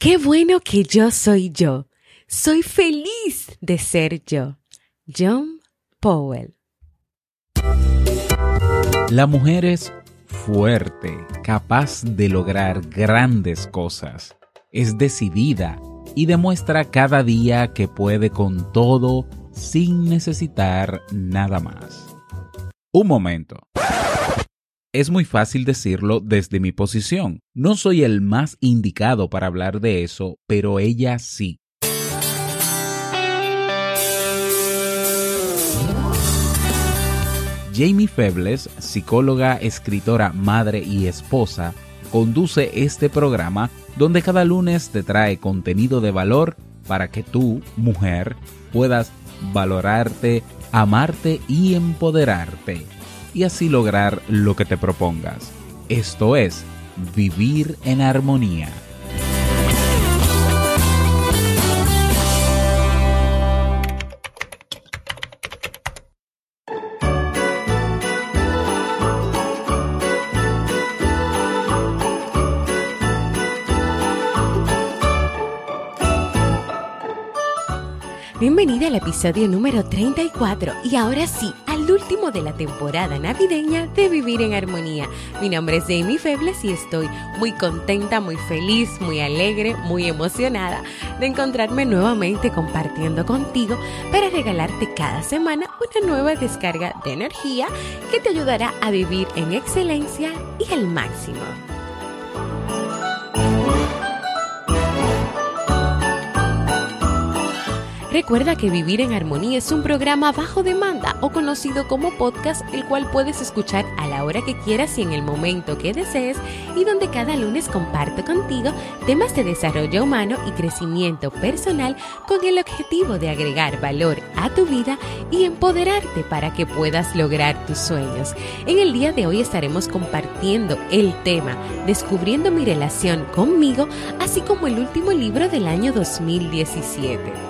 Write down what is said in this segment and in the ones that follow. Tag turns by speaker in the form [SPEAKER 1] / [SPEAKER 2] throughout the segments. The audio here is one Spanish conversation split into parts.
[SPEAKER 1] Qué bueno que yo soy yo. Soy feliz de ser yo. John Powell.
[SPEAKER 2] La mujer es fuerte, capaz de lograr grandes cosas. Es decidida y demuestra cada día que puede con todo sin necesitar nada más. Un momento. Es muy fácil decirlo desde mi posición. No soy el más indicado para hablar de eso, pero ella sí. Jamie Febles, psicóloga, escritora, madre y esposa, conduce este programa donde cada lunes te trae contenido de valor para que tú, mujer, puedas valorarte, amarte y empoderarte y así lograr lo que te propongas. Esto es vivir en armonía.
[SPEAKER 1] Bienvenida al episodio número 34 y ahora sí, al último de la temporada navideña de Vivir en Armonía. Mi nombre es Jamie Febles y estoy muy contenta, muy feliz, muy alegre, muy emocionada de encontrarme nuevamente compartiendo contigo para regalarte cada semana una nueva descarga de energía que te ayudará a vivir en excelencia y al máximo. Recuerda que Vivir en Armonía es un programa bajo demanda o conocido como podcast, el cual puedes escuchar a la hora que quieras y en el momento que desees y donde cada lunes comparto contigo temas de desarrollo humano y crecimiento personal con el objetivo de agregar valor a tu vida y empoderarte para que puedas lograr tus sueños. En el día de hoy estaremos compartiendo el tema Descubriendo mi relación conmigo, así como el último libro del año 2017.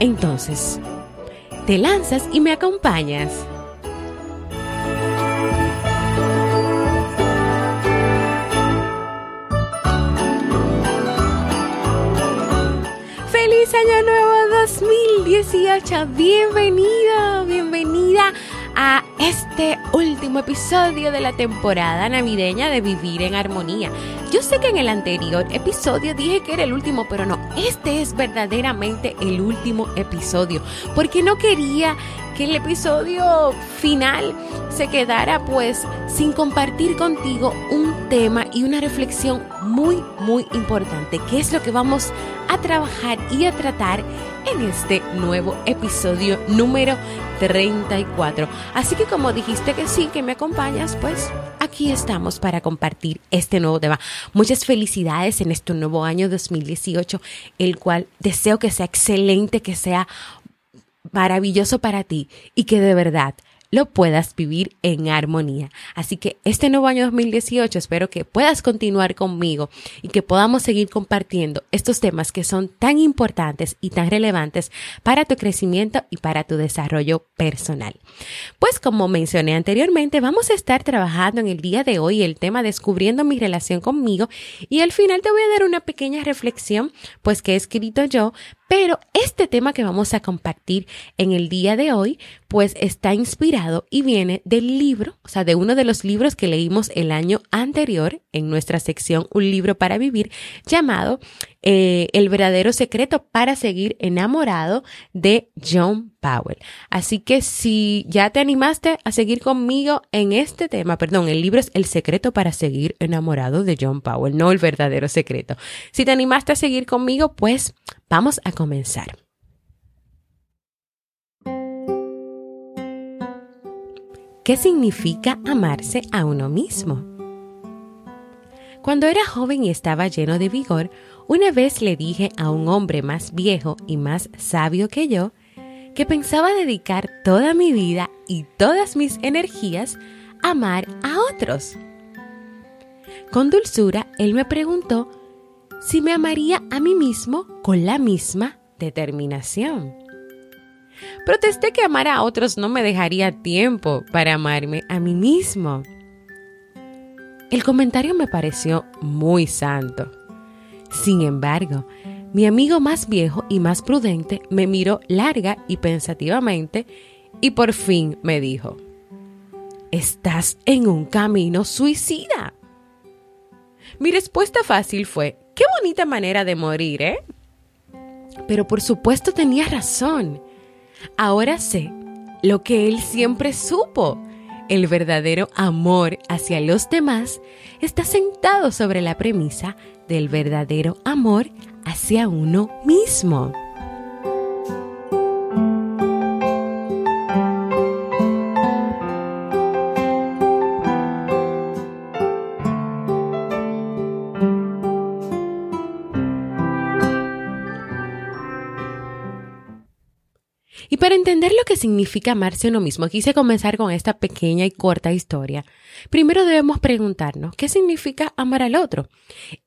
[SPEAKER 1] Entonces, te lanzas y me acompañas. ¡Feliz Año Nuevo 2018! Bienvenido, bienvenida a este último episodio de la temporada navideña de Vivir en Armonía. Yo sé que en el anterior episodio dije que era el último, pero no, este es verdaderamente el último episodio, porque no quería que el episodio final se quedara pues sin compartir contigo un tema y una reflexión muy, muy importante, que es lo que vamos a trabajar y a tratar en este nuevo episodio número 34. Así que como dijiste que sí, que me acompañas, pues aquí estamos para compartir este nuevo tema. Muchas felicidades en este nuevo año 2018, el cual deseo que sea excelente, que sea maravilloso para ti y que de verdad lo puedas vivir en armonía. Así que este nuevo año 2018 espero que puedas continuar conmigo y que podamos seguir compartiendo estos temas que son tan importantes y tan relevantes para tu crecimiento y para tu desarrollo personal. Pues como mencioné anteriormente, vamos a estar trabajando en el día de hoy el tema descubriendo mi relación conmigo y al final te voy a dar una pequeña reflexión pues que he escrito yo pero este tema que vamos a compartir en el día de hoy, pues está inspirado y viene del libro, o sea, de uno de los libros que leímos el año anterior en nuestra sección Un libro para vivir, llamado eh, El verdadero secreto para seguir enamorado de John Powell. Así que si ya te animaste a seguir conmigo en este tema, perdón, el libro es El secreto para seguir enamorado de John Powell, no el verdadero secreto. Si te animaste a seguir conmigo, pues vamos a comenzar. ¿Qué significa amarse a uno mismo? Cuando era joven y estaba lleno de vigor, una vez le dije a un hombre más viejo y más sabio que yo que pensaba dedicar toda mi vida y todas mis energías a amar a otros. Con dulzura, él me preguntó si me amaría a mí mismo con la misma determinación. Protesté que amar a otros no me dejaría tiempo para amarme a mí mismo. El comentario me pareció muy santo. Sin embargo, mi amigo más viejo y más prudente me miró larga y pensativamente y por fin me dijo, estás en un camino suicida. Mi respuesta fácil fue, qué bonita manera de morir, ¿eh? Pero por supuesto tenía razón. Ahora sé lo que él siempre supo. El verdadero amor hacia los demás está sentado sobre la premisa del verdadero amor hacia uno mismo. Y para entender lo que significa amarse a uno mismo, quise comenzar con esta pequeña y corta historia. Primero debemos preguntarnos qué significa amar al otro.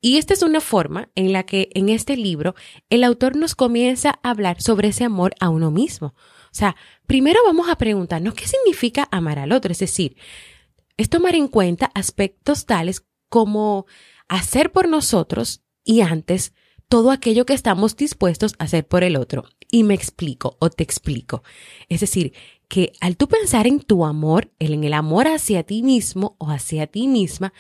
[SPEAKER 1] Y esta es una forma en la que en este libro el autor nos comienza a hablar sobre ese amor a uno mismo. O sea, primero vamos a preguntarnos qué significa amar al otro, es decir, es tomar en cuenta aspectos tales como hacer por nosotros y antes todo aquello que estamos dispuestos a hacer por el otro. Y me explico o te explico. Es decir, que al tú pensar en tu amor, en el amor hacia ti mismo o hacia ti misma,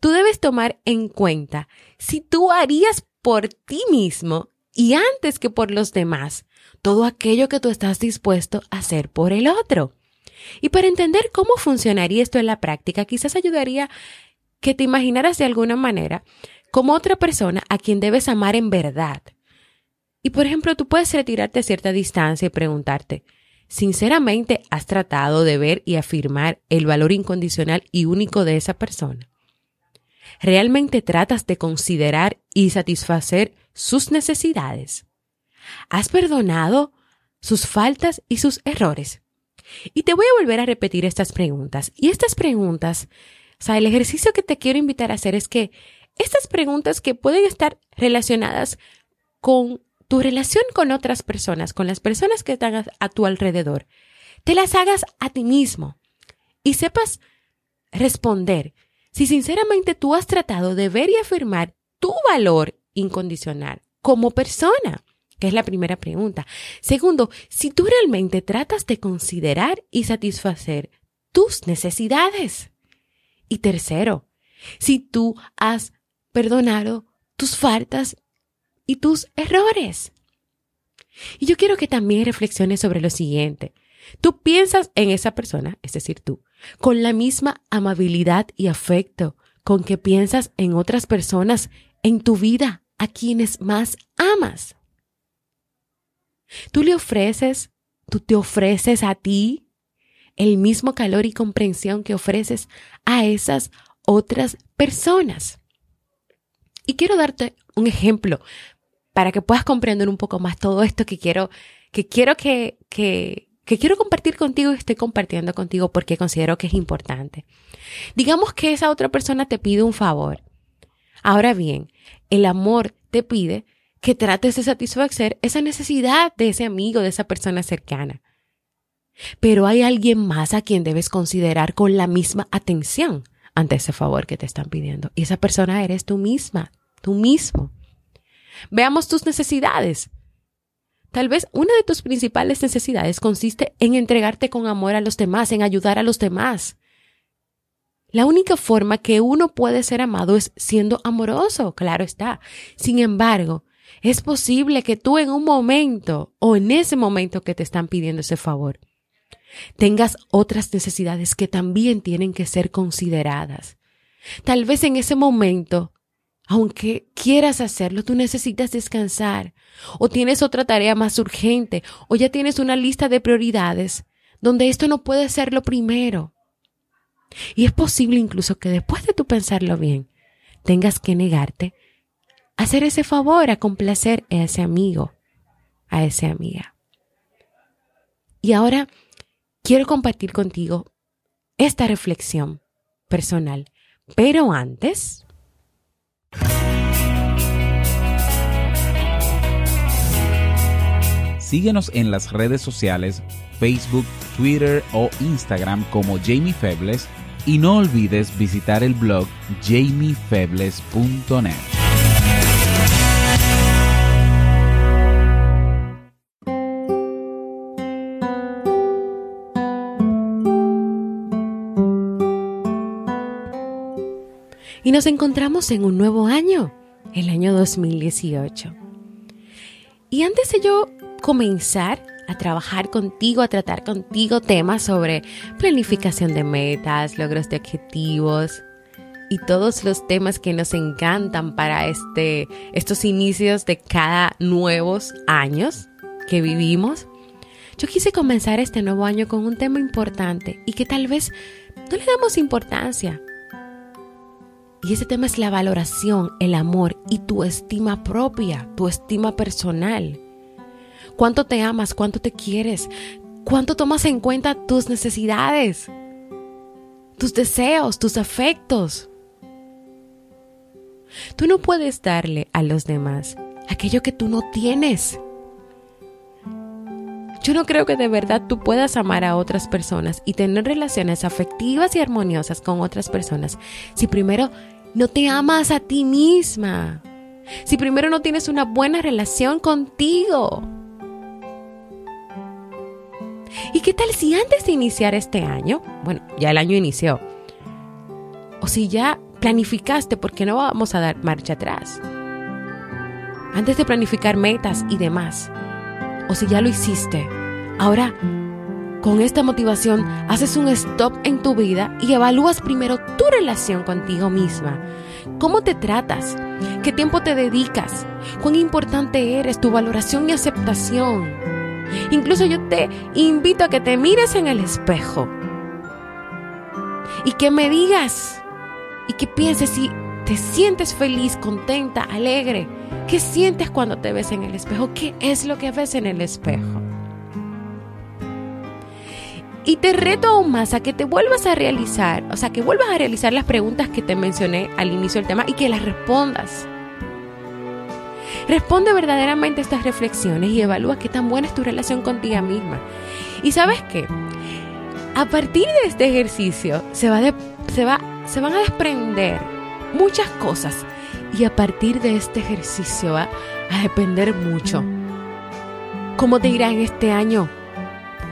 [SPEAKER 1] tú debes tomar en cuenta si tú harías por ti mismo y antes que por los demás todo aquello que tú estás dispuesto a hacer por el otro. Y para entender cómo funcionaría esto en la práctica, quizás ayudaría que te imaginaras de alguna manera como otra persona a quien debes amar en verdad. Y por ejemplo, tú puedes retirarte a cierta distancia y preguntarte, ¿sinceramente has tratado de ver y afirmar el valor incondicional y único de esa persona? ¿Realmente tratas de considerar y satisfacer sus necesidades? ¿Has perdonado sus faltas y sus errores? Y te voy a volver a repetir estas preguntas. Y estas preguntas, o sea, el ejercicio que te quiero invitar a hacer es que estas preguntas que pueden estar relacionadas con tu relación con otras personas, con las personas que están a, tu alrededor, te las hagas a ti mismo y sepas responder si sinceramente tú has tratado de ver y afirmar tu valor incondicional como persona, que es la primera pregunta. Segundo, si tú realmente tratas de considerar y satisfacer tus necesidades. Y tercero, si tú has perdonado tus faltas y tus errores. Y yo quiero que también reflexiones sobre lo siguiente. Tú piensas en esa persona, es decir, tú, con la misma amabilidad y afecto con que piensas en otras personas en tu vida, a quienes más amas. Tú le ofreces, tú te ofreces a ti el mismo calor y comprensión que ofreces a esas otras personas. Y quiero darte un ejemplo para que puedas comprender un poco más todo esto que quiero que quiero que, que, que quiero compartir contigo y estoy compartiendo contigo porque considero que es importante. Digamos que esa otra persona te pide un favor. Ahora bien, el amor te pide que trates de satisfacer esa necesidad de ese amigo, de esa persona cercana. Pero hay alguien más a quien debes considerar con la misma atención ante ese favor que te están pidiendo. Y esa persona eres tú misma, tú mismo. Veamos tus necesidades. Tal vez una de tus principales necesidades consiste en entregarte con amor a los demás, en ayudar a los demás. La única forma que uno puede ser amado es siendo amoroso, claro está. Sin embargo, es posible que tú en un momento o en ese momento que te están pidiendo ese favor, tengas otras necesidades que también tienen que ser consideradas. Tal vez en ese momento, aunque quieras hacerlo, tú necesitas descansar, o tienes otra tarea más urgente, o ya tienes una lista de prioridades donde esto no puede ser lo primero. Y es posible incluso que después de tú pensarlo bien, tengas que negarte a hacer ese favor, a complacer a ese amigo, a esa amiga. Y ahora quiero compartir contigo esta reflexión personal. Pero antes...
[SPEAKER 2] Síguenos en las redes sociales, Facebook, Twitter o Instagram como Jamie Febles Y no olvides visitar el blog jamiefebles.net.
[SPEAKER 1] nos encontramos en un nuevo año, el año 2018. Y antes de yo comenzar a trabajar contigo, a tratar contigo temas sobre planificación de metas, logros de objetivos y todos los temas que nos encantan para este, estos inicios de cada nuevos años que vivimos. Yo quise comenzar este nuevo año con un tema importante y que tal vez no le damos importancia, y ese tema es la valoración, el amor y tu estima propia, tu estima personal. ¿Cuánto te amas? ¿Cuánto te quieres? ¿Cuánto tomas en cuenta tus necesidades? Tus deseos, tus afectos. Tú no puedes darle a los demás aquello que tú no tienes. Yo no creo que de verdad tú puedas amar a otras personas y tener relaciones afectivas y armoniosas con otras personas si primero no te amas a ti misma. Si primero no tienes una buena relación contigo. ¿Y qué tal si antes de iniciar este año, bueno, ya el año inició, o si ya planificaste, porque no vamos a dar marcha atrás? Antes de planificar metas y demás, o si ya lo hiciste, ahora con esta motivación haces un stop en tu vida y evalúas primero tu relación contigo misma. ¿Cómo te tratas? ¿Qué tiempo te dedicas? ¿Cuán importante eres? Tu valoración y aceptación. Incluso yo te invito a que te mires en el espejo y que me digas y que pienses si te sientes feliz, contenta, alegre. ¿Qué sientes cuando te ves en el espejo? ¿Qué es lo que ves en el espejo? Y te reto aún más a que te vuelvas a realizar, o sea, que vuelvas a realizar las preguntas que te mencioné al inicio del tema y que las respondas. Responde verdaderamente estas reflexiones y evalúa qué tan buena es tu relación contigo misma. Y sabes qué? A partir de este ejercicio se, va se, va, se van a desprender muchas cosas y a partir de este ejercicio va a depender mucho cómo te irá en este año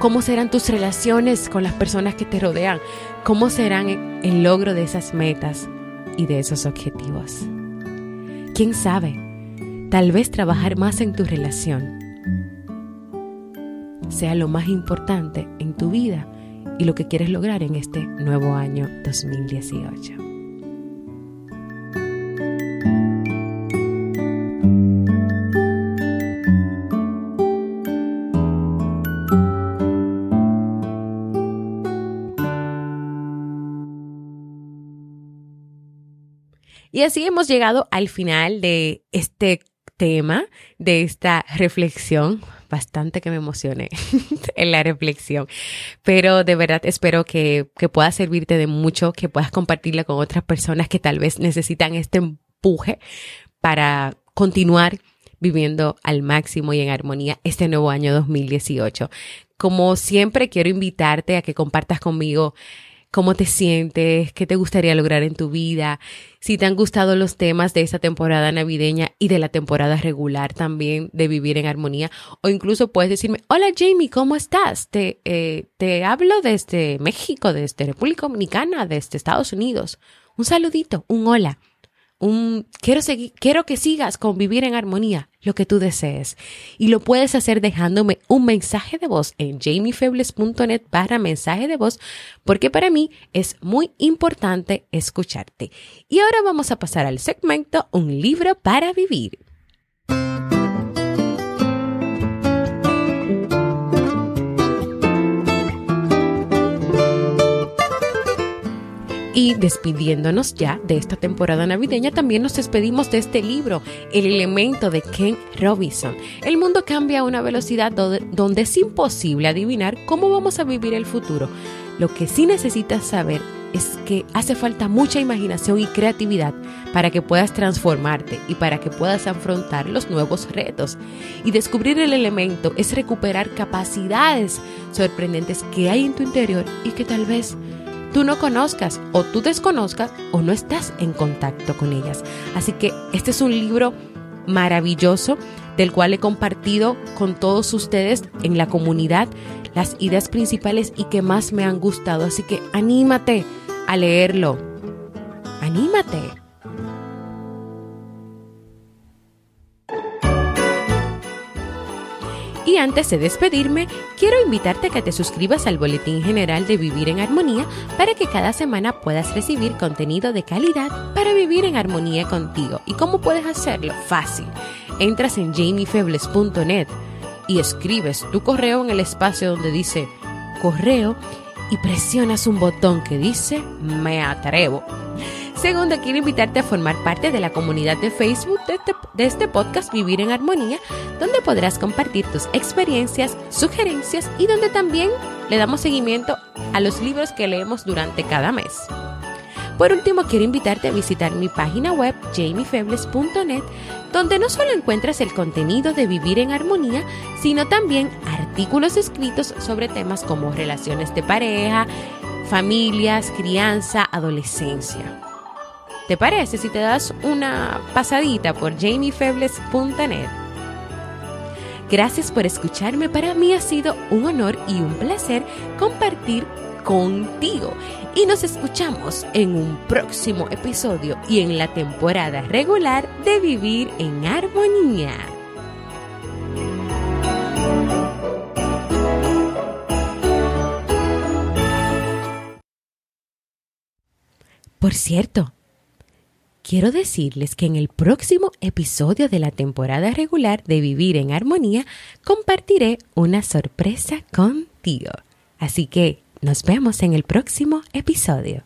[SPEAKER 1] ¿Cómo serán tus relaciones con las personas que te rodean? ¿Cómo serán el logro de esas metas y de esos objetivos? ¿Quién sabe? Tal vez trabajar más en tu relación sea lo más importante en tu vida y lo que quieres lograr en este nuevo año 2018. Y así hemos llegado al final de este tema, de esta reflexión. Bastante que me emocioné en la reflexión. Pero de verdad espero que, que pueda servirte de mucho, que puedas compartirla con otras personas que tal vez necesitan este empuje para continuar viviendo al máximo y en armonía este nuevo año 2018. Como siempre, quiero invitarte a que compartas conmigo cómo te sientes, qué te gustaría lograr en tu vida, si te han gustado los temas de esta temporada navideña y de la temporada regular también de vivir en armonía, o incluso puedes decirme, hola Jamie, ¿cómo estás? Te, eh, te hablo desde México, desde República Dominicana, desde Estados Unidos. Un saludito, un hola quiero seguir, quiero que sigas con vivir en armonía, lo que tú desees. Y lo puedes hacer dejándome un mensaje de voz en jamiefebles.net para mensaje de voz, porque para mí es muy importante escucharte. Y ahora vamos a pasar al segmento Un libro para vivir. Despidiéndonos ya de esta temporada navideña, también nos despedimos de este libro, El elemento de Ken Robinson. El mundo cambia a una velocidad donde es imposible adivinar cómo vamos a vivir el futuro. Lo que sí necesitas saber es que hace falta mucha imaginación y creatividad para que puedas transformarte y para que puedas afrontar los nuevos retos. Y descubrir el elemento es recuperar capacidades sorprendentes que hay en tu interior y que tal vez tú no conozcas o tú desconozcas o no estás en contacto con ellas. Así que este es un libro maravilloso del cual he compartido con todos ustedes en la comunidad las ideas principales y que más me han gustado. Así que anímate a leerlo. Anímate. Y antes de despedirme, quiero invitarte a que te suscribas al Boletín General de Vivir en Armonía para que cada semana puedas recibir contenido de calidad para vivir en armonía contigo. ¿Y cómo puedes hacerlo? Fácil. Entras en jamiefebles.net y escribes tu correo en el espacio donde dice correo y presionas un botón que dice me atrevo. Segundo, quiero invitarte a formar parte de la comunidad de Facebook de este, de este, podcast Vivir en Armonía, donde podrás compartir tus experiencias, sugerencias y donde también le damos seguimiento a los libros que leemos durante cada mes. Por último, quiero invitarte a visitar mi página web jamiefebles.net, donde no solo encuentras el contenido de Vivir en Armonía, sino también artículos escritos sobre temas como relaciones de pareja, familias, crianza, adolescencia. ¿Te parece si te das una pasadita por jamiefebles.net? Gracias por escucharme. Para mí ha sido un honor y un placer compartir contigo. Y nos escuchamos en un próximo episodio y en la temporada regular de Vivir en Armonía. Por cierto, quiero decirles que en el próximo episodio de la temporada regular de Vivir en Armonía compartiré una sorpresa contigo. Así que nos vemos en el próximo episodio.